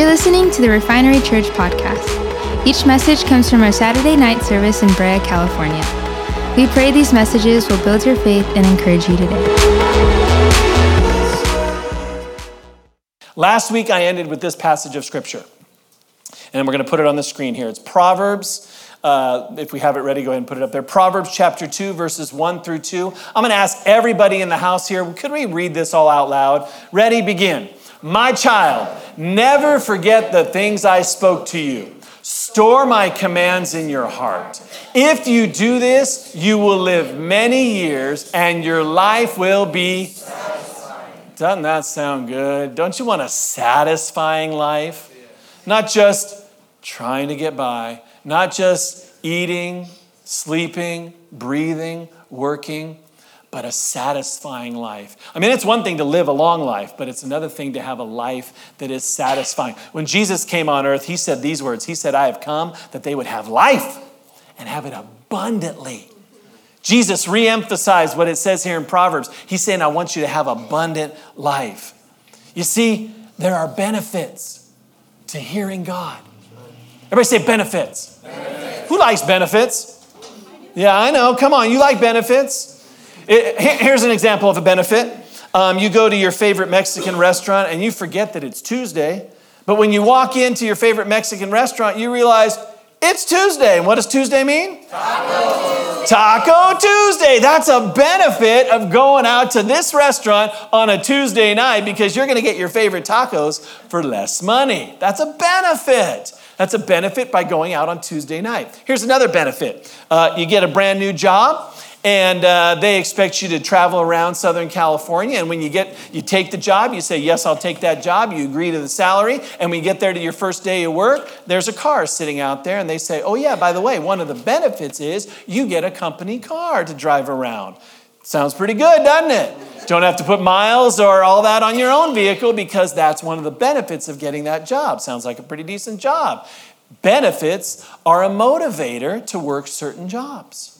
You're listening to the Refinery Church podcast. Each message comes from our Saturday night service in Brea, California. We pray these messages will build your faith and encourage you today. Last week I ended with this passage of scripture, and we're going to put it on the screen here. It's Proverbs. Uh, if we have it ready, go ahead and put it up there. Proverbs chapter 2, verses 1 through 2. I'm going to ask everybody in the house here, could we read this all out loud? Ready, begin. My child, never forget the things I spoke to you. Store my commands in your heart. If you do this, you will live many years and your life will be. Doesn't that sound good? Don't you want a satisfying life? Not just trying to get by, not just eating, sleeping, breathing, working but a satisfying life. I mean, it's one thing to live a long life, but it's another thing to have a life that is satisfying. When Jesus came on earth, he said these words He said, I have come that they would have life and have it abundantly. Jesus re emphasized what it says here in Proverbs. He's saying, I want you to have abundant life. You see, there are benefits to hearing God. Everybody say benefits. benefits. Who likes benefits? Yeah, I know. Come on, you like benefits. It, here's an example of a benefit. Um, you go to your favorite Mexican restaurant and you forget that it's Tuesday. But when you walk into your favorite Mexican restaurant, you realize it's Tuesday. And what does Tuesday mean? Taco. Taco Tuesday. That's a benefit of going out to this restaurant on a Tuesday night because you're going to get your favorite tacos for less money. That's a benefit. That's a benefit by going out on Tuesday night. Here's another benefit uh, you get a brand new job and uh, they expect you to travel around southern california. And when you get you take the job you say yes i'll take that job. You agree to the salary. And when you get there to your first day of work there's a car sitting out there. And they say oh yeah by the way one of the benefits is you get a company car to drive around. Sounds pretty good doesn't it? Don't have to put miles or all that on your own vehicle because that's one of the benefits of getting that job. Sounds like a pretty decent job. Benefits are a motivator to work certain jobs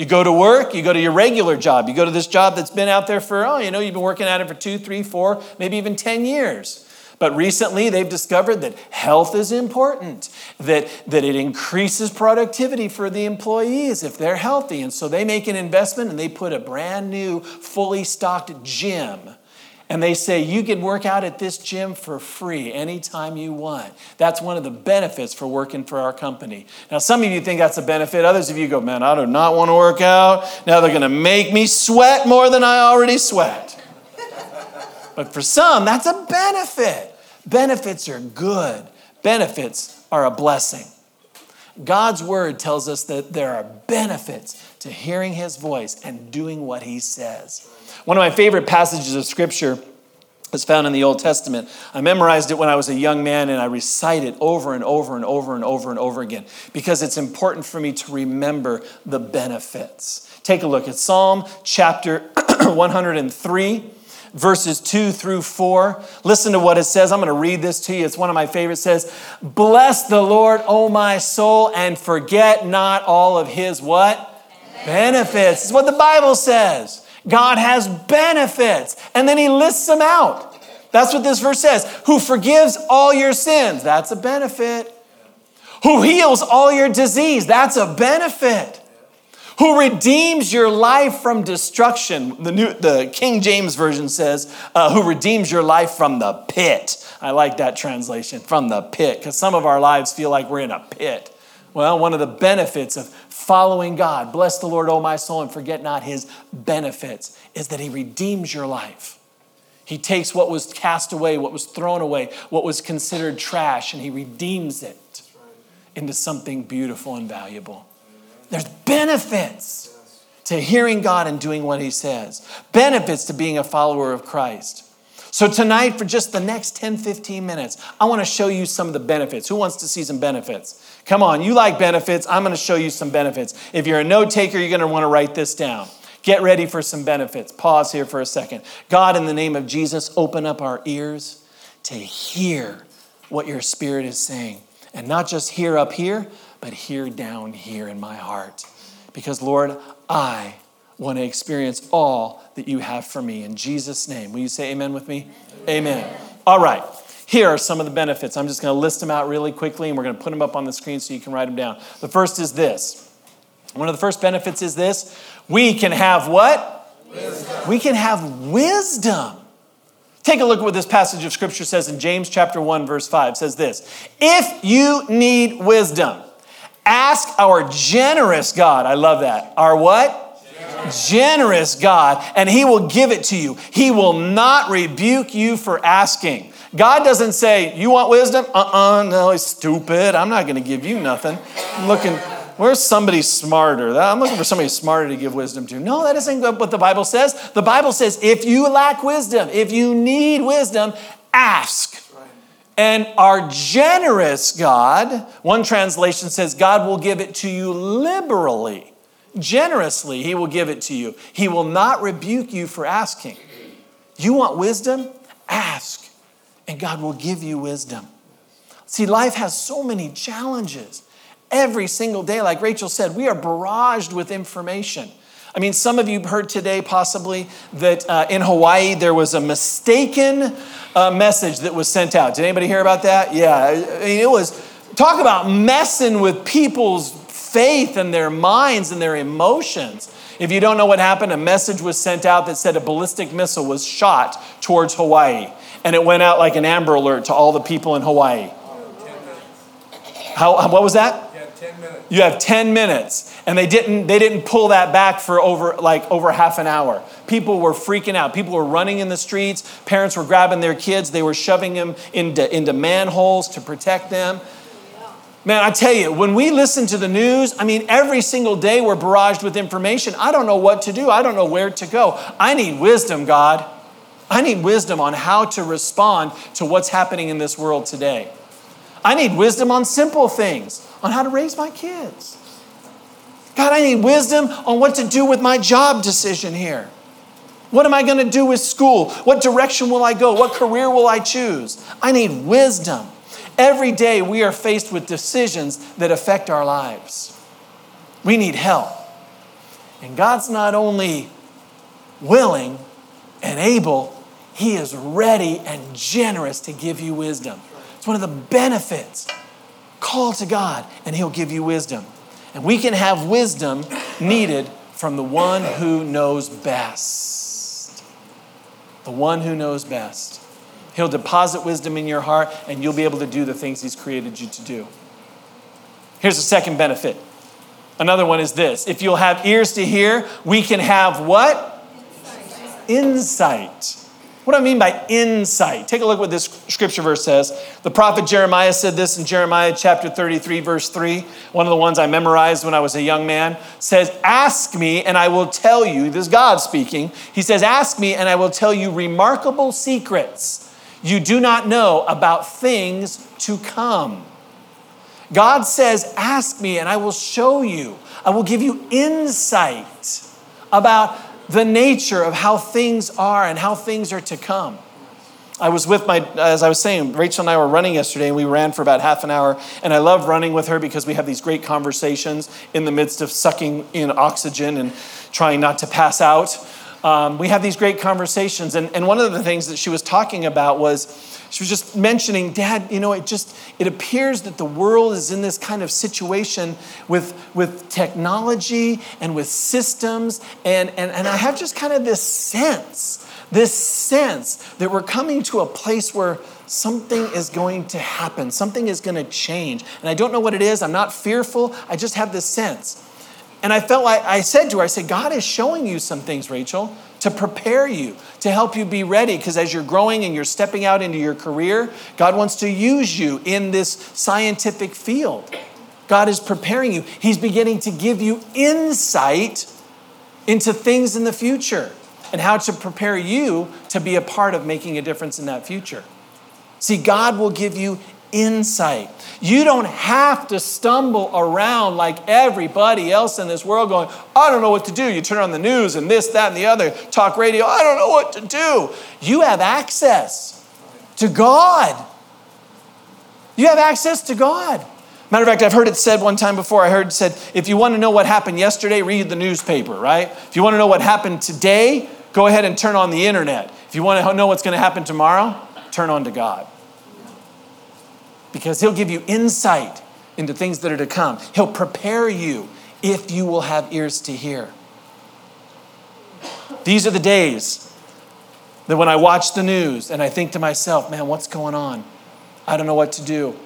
you go to work, you go to your regular job, you go to this job that's been out there for, oh, you know, you've been working at it for two, three, four, maybe even 10 years. But recently they've discovered that health is important, that, that it increases productivity for the employees if they're healthy. And so they make an investment and they put a brand new, fully stocked gym and they say you can work out at this gym for free anytime you want. That's one of the benefits for working for our company. Now, some of you think that's a benefit. Others of you go, man, I do not want to work out. Now they're going to make me sweat more than I already sweat. but for some, that's a benefit. Benefits are good, benefits are a blessing. God's word tells us that there are benefits to hearing his voice and doing what he says. One of my favorite passages of scripture is found in the Old Testament. I memorized it when I was a young man and I recite it over and over and over and over and over again because it's important for me to remember the benefits. Take a look at Psalm chapter 103 verses 2 through 4. Listen to what it says. I'm going to read this to you. It's one of my favorites. It says, Bless the Lord, O my soul, and forget not all of his what? Benefits. It's what the Bible says. God has benefits. And then he lists them out. That's what this verse says. Who forgives all your sins. That's a benefit. Who heals all your disease. That's a benefit. Who redeems your life from destruction. The, new, the King James Version says, uh, who redeems your life from the pit. I like that translation, from the pit, because some of our lives feel like we're in a pit. Well, one of the benefits of following God, bless the Lord, O my soul, and forget not his benefits, is that he redeems your life. He takes what was cast away, what was thrown away, what was considered trash, and he redeems it into something beautiful and valuable. There's benefits to hearing God and doing what he says, benefits to being a follower of Christ. So, tonight, for just the next 10, 15 minutes, I want to show you some of the benefits. Who wants to see some benefits? Come on, you like benefits. I'm going to show you some benefits. If you're a note taker, you're going to want to write this down. Get ready for some benefits. Pause here for a second. God, in the name of Jesus, open up our ears to hear what your spirit is saying. And not just hear up here, but hear down here in my heart. Because, Lord, I want to experience all that you have for me. In Jesus' name. Will you say amen with me? Amen. amen. All right. Here are some of the benefits. I'm just going to list them out really quickly and we're going to put them up on the screen so you can write them down. The first is this. One of the first benefits is this we can have what? Wisdom. We can have wisdom. Take a look at what this passage of scripture says in James chapter 1 verse 5 it says this. If you need wisdom, ask our generous God. I love that. Our what? Generous God, and He will give it to you. He will not rebuke you for asking. God doesn't say, You want wisdom? Uh uh-uh, uh no, he's stupid. I'm not going to give you nothing. I'm looking, where's somebody smarter? I'm looking for somebody smarter to give wisdom to. No, that isn't what the Bible says. The Bible says, If you lack wisdom, if you need wisdom, ask. And our generous God, one translation says, God will give it to you liberally. Generously, He will give it to you. He will not rebuke you for asking. You want wisdom? Ask, and God will give you wisdom. See, life has so many challenges. Every single day, like Rachel said, we are barraged with information. I mean, some of you heard today possibly that uh, in Hawaii there was a mistaken uh, message that was sent out. Did anybody hear about that? Yeah, I mean, it was talk about messing with people's faith and their minds and their emotions. If you don't know what happened, a message was sent out that said a ballistic missile was shot towards Hawaii. And it went out like an Amber Alert to all the people in Hawaii. How, what was that? You have 10 minutes. And they didn't, they didn't pull that back for over like over half an hour. People were freaking out. People were running in the streets. Parents were grabbing their kids. They were shoving them into, into manholes to protect them. Man, I tell you, when we listen to the news, I mean, every single day we're barraged with information. I don't know what to do. I don't know where to go. I need wisdom, God. I need wisdom on how to respond to what's happening in this world today. I need wisdom on simple things, on how to raise my kids. God, I need wisdom on what to do with my job decision here. What am I going to do with school? What direction will I go? What career will I choose? I need wisdom. Every day we are faced with decisions that affect our lives. We need help. And God's not only willing and able, He is ready and generous to give you wisdom. It's one of the benefits. Call to God and He'll give you wisdom. And we can have wisdom needed from the one who knows best. The one who knows best. He'll deposit wisdom in your heart, and you'll be able to do the things He's created you to do. Here's the second benefit. Another one is this if you'll have ears to hear, we can have what? Insight. What do I mean by insight? Take a look what this scripture verse says. The prophet Jeremiah said this in Jeremiah chapter 33, verse 3. One of the ones I memorized when I was a young man says, Ask me and I will tell you. This is God speaking. He says, Ask me and I will tell you remarkable secrets you do not know about things to come. God says, Ask me and I will show you. I will give you insight about the nature of how things are and how things are to come. I was with my, as I was saying, Rachel and I were running yesterday and we ran for about half an hour. And I love running with her because we have these great conversations in the midst of sucking in oxygen and trying not to pass out um, we have these great conversations. And, and one of the things that she was talking about was she was just mentioning, Dad, you know, it just it appears that the world is in this kind of situation with, with technology and with systems. And, and, and I have just kind of this sense, this sense that we're coming to a place where something is going to happen, something is going to change. And I don't know what it is. I'm not fearful. I just have this sense. And I felt like I said to her, I said, God is showing you some things, Rachel, to prepare you, to help you be ready. Because as you're growing and you're stepping out into your career, God wants to use you in this scientific field. God is preparing you. He's beginning to give you insight into things in the future and how to prepare you to be a part of making a difference in that future. See, God will give you insight. You don't have to stumble around like everybody else in this world going, I don't know what to do. You turn on the news and this, that, and the other, talk radio, I don't know what to do. You have access to God. You have access to God. Matter of fact, I've heard it said one time before. I heard it said, if you want to know what happened yesterday, read the newspaper, right? If you want to know what happened today, go ahead and turn on the internet. If you want to know what's going to happen tomorrow, turn on to God. Because He'll give you insight into things that are to come. He'll prepare you if you will have ears to hear. These are the days that when I watch the news and I think to myself, man, what's going on? I don't know what to do.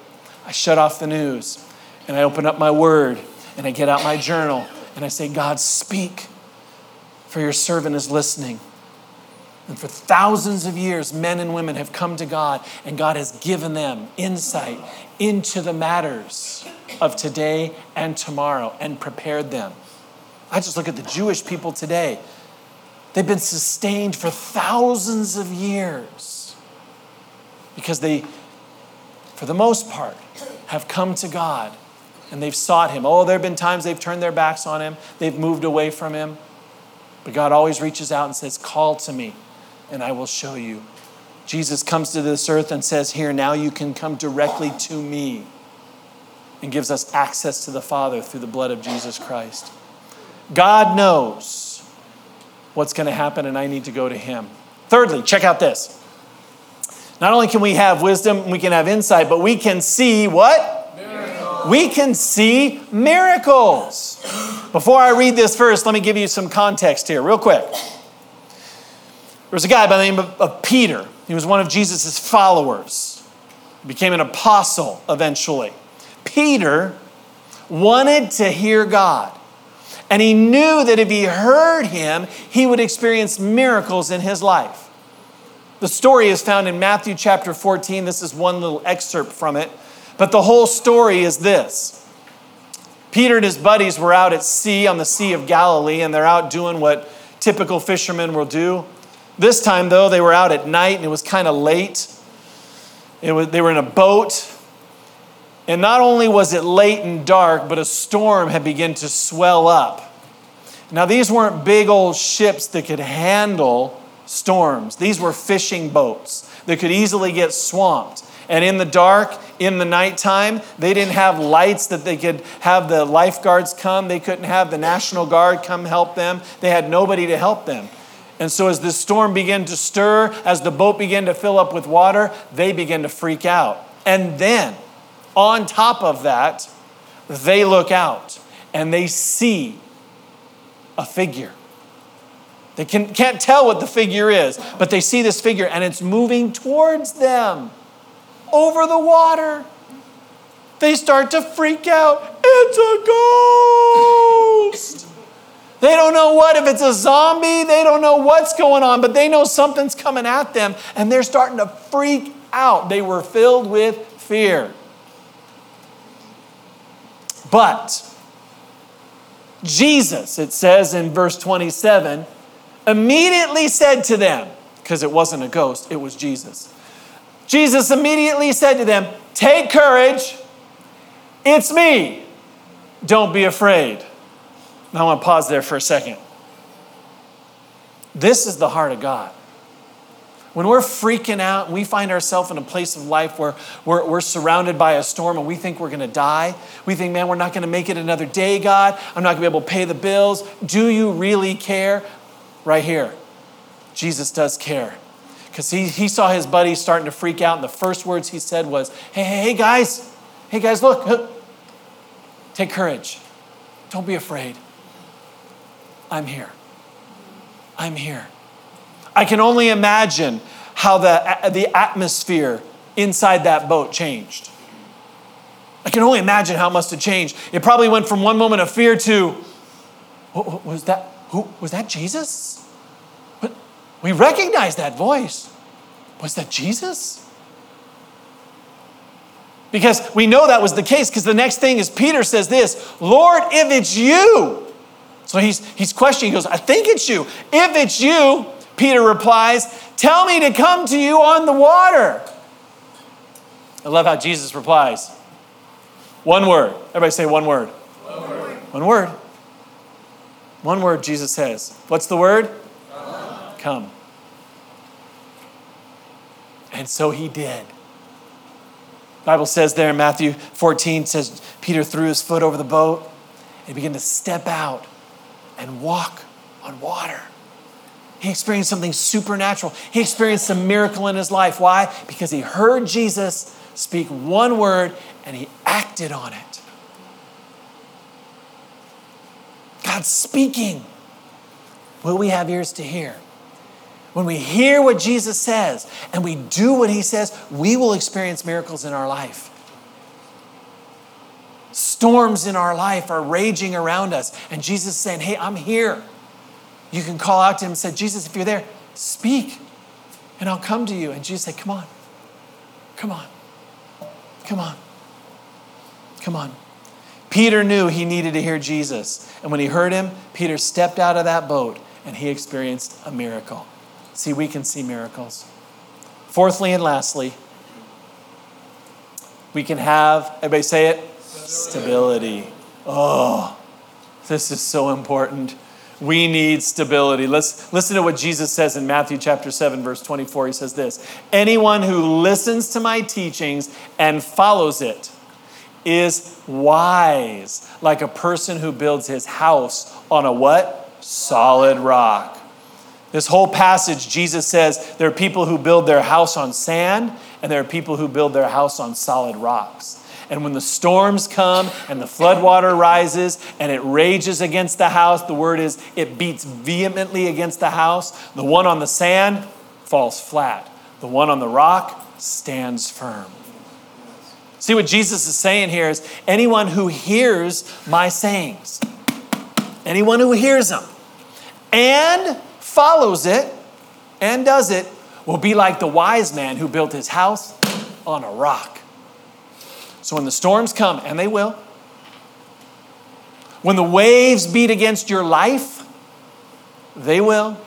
I shut off the news and I open up my word and I get out my journal and I say, God, speak, for your servant is listening. And for thousands of years, men and women have come to God, and God has given them insight into the matters of today and tomorrow and prepared them. I just look at the Jewish people today. They've been sustained for thousands of years because they, for the most part, have come to God and they've sought Him. Oh, there have been times they've turned their backs on Him, they've moved away from Him. But God always reaches out and says, Call to me and I will show you. Jesus comes to this earth and says, Here, now you can come directly to me, and gives us access to the Father through the blood of Jesus Christ. God knows what's going to happen, and I need to go to Him. Thirdly, check out this. Not only can we have wisdom, we can have insight, but we can see what? Miracles. We can see miracles. Before I read this first, let me give you some context here, real quick. There was a guy by the name of, of Peter. He was one of Jesus' followers. He became an apostle eventually. Peter wanted to hear God. And he knew that if he heard him, he would experience miracles in his life. The story is found in Matthew chapter 14. This is one little excerpt from it. But the whole story is this Peter and his buddies were out at sea on the Sea of Galilee, and they're out doing what typical fishermen will do this time, though, they were out at night and it was kind of late. It was, they were in a boat. And not only was it late and dark, but a storm had begun to swell up. Now, these weren't big old ships that could handle storms, these were fishing boats that could easily get swamped. And in the dark, in the nighttime, they didn't have lights that they could have the lifeguards come. They couldn't have the National Guard come help them. They had nobody to help them. And so, as the storm began to stir, as the boat began to fill up with water, they began to freak out. And then, on top of that, they look out and they see a figure. They can, can't tell what the figure is, but they see this figure and it's moving towards them over the water. They start to freak out. It's a ghost. They don't know what, if it's a zombie, they don't know what's going on, but they know something's coming at them and they're starting to freak out. They were filled with fear. But Jesus, it says in verse 27, immediately said to them, because it wasn't a ghost, it was Jesus. Jesus immediately said to them, Take courage, it's me. Don't be afraid. I want to pause there for a second. This is the heart of God. When we're freaking out and we find ourselves in a place of life where we're, we're surrounded by a storm and we think we're going to die, we think, man, we're not going to make it another day, God. I'm not going to be able to pay the bills. Do you really care? Right here, Jesus does care. Because he, he saw his buddies starting to freak out, and the first words he said was, Hey, hey, hey, guys, hey, guys, look, take courage. Don't be afraid. I'm here. I'm here. I can only imagine how the, the atmosphere inside that boat changed. I can only imagine how it must have changed. It probably went from one moment of fear to, was that, who, was that Jesus? We recognize that voice. Was that Jesus? Because we know that was the case, because the next thing is Peter says this Lord, if it's you, so he's, he's questioning. He goes, I think it's you. If it's you, Peter replies, Tell me to come to you on the water. I love how Jesus replies. One word. Everybody say one word. One word. One word. One word, Jesus says. What's the word? Come. Come. And so he did. Bible says there in Matthew 14 says Peter threw his foot over the boat and began to step out and walk on water. He experienced something supernatural. He experienced a miracle in his life. Why? Because he heard Jesus speak one word, and he acted on it. God's speaking. Will we have ears to hear? When we hear what Jesus says and we do what he says, we will experience miracles in our life. Storms in our life are raging around us, and Jesus is saying, Hey, I'm here. You can call out to him and say, Jesus, if you're there, speak, and I'll come to you. And Jesus said, Come on, come on, come on, come on. Peter knew he needed to hear Jesus. And when he heard him, Peter stepped out of that boat and he experienced a miracle. See, we can see miracles. Fourthly and lastly, we can have, everybody say it, stability. Oh, this is so important. We need stability. Let's listen to what Jesus says in Matthew chapter 7 verse 24. He says this, "Anyone who listens to my teachings and follows it is wise, like a person who builds his house on a what? Solid rock." This whole passage, Jesus says there are people who build their house on sand, and there are people who build their house on solid rocks. And when the storms come and the floodwater rises and it rages against the house, the word is it beats vehemently against the house. The one on the sand falls flat, the one on the rock stands firm. See what Jesus is saying here is anyone who hears my sayings, anyone who hears them and follows it and does it will be like the wise man who built his house on a rock. So when the storms come, and they will, when the waves beat against your life, they will,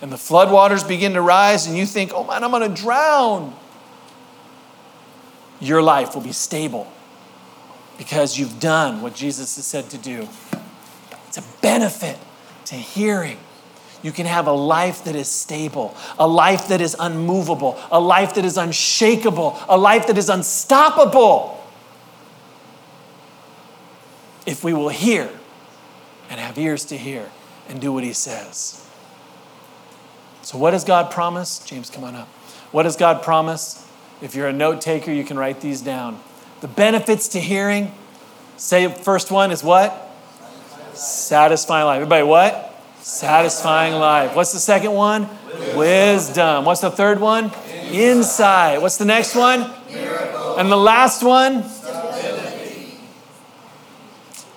and the floodwaters begin to rise, and you think, oh man, I'm going to drown, your life will be stable because you've done what Jesus has said to do. It's a benefit to hearing you can have a life that is stable, a life that is unmovable, a life that is unshakable, a life that is unstoppable. If we will hear and have ears to hear and do what He says. So, what does God promise? James, come on up. What does God promise? If you're a note taker, you can write these down. The benefits to hearing, say first one is what? Satisfying life. Everybody, what? Satisfying life. What's the second one? Wisdom. What's the third one? Insight. What's the next one? And the last one? Stability.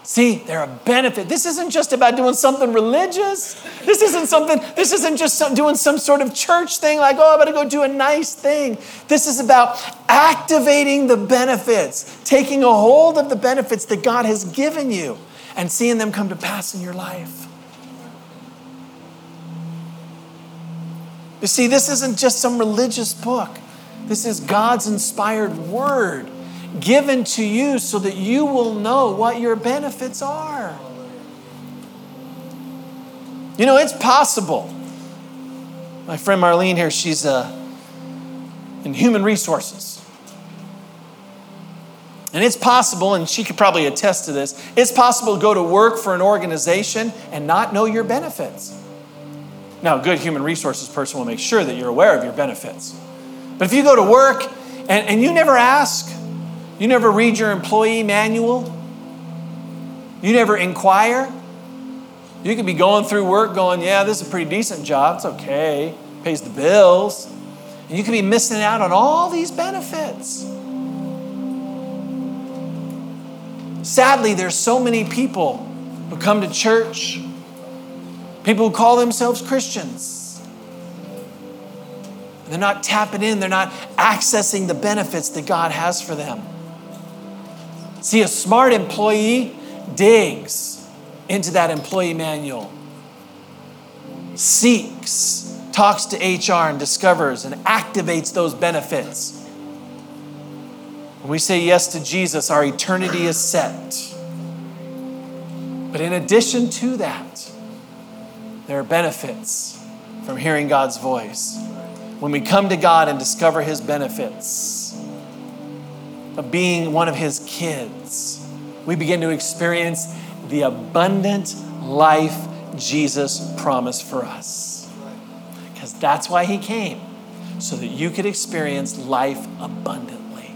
See, they're a benefit. This isn't just about doing something religious. This isn't something, this isn't just some, doing some sort of church thing like, oh, I better go do a nice thing. This is about activating the benefits, taking a hold of the benefits that God has given you and seeing them come to pass in your life. You see, this isn't just some religious book. This is God's inspired word given to you so that you will know what your benefits are. You know, it's possible. My friend Marlene here, she's uh, in human resources. And it's possible, and she could probably attest to this, it's possible to go to work for an organization and not know your benefits. Now, a good human resources person will make sure that you're aware of your benefits. But if you go to work and, and you never ask, you never read your employee manual, you never inquire, you could be going through work going, yeah, this is a pretty decent job, it's okay, pays the bills. And you could be missing out on all these benefits. Sadly, there's so many people who come to church People who call themselves Christians. They're not tapping in, they're not accessing the benefits that God has for them. See, a smart employee digs into that employee manual, seeks, talks to HR and discovers and activates those benefits. When we say yes to Jesus, our eternity is set. But in addition to that, there are benefits from hearing God's voice. When we come to God and discover His benefits of being one of His kids, we begin to experience the abundant life Jesus promised for us. Because that's why He came so that you could experience life abundantly.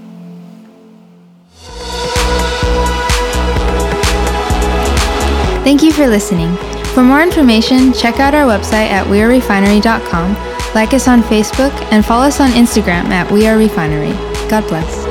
Thank you for listening. For more information, check out our website at wearerefinery.com, like us on Facebook, and follow us on Instagram at wearerefinery. God bless.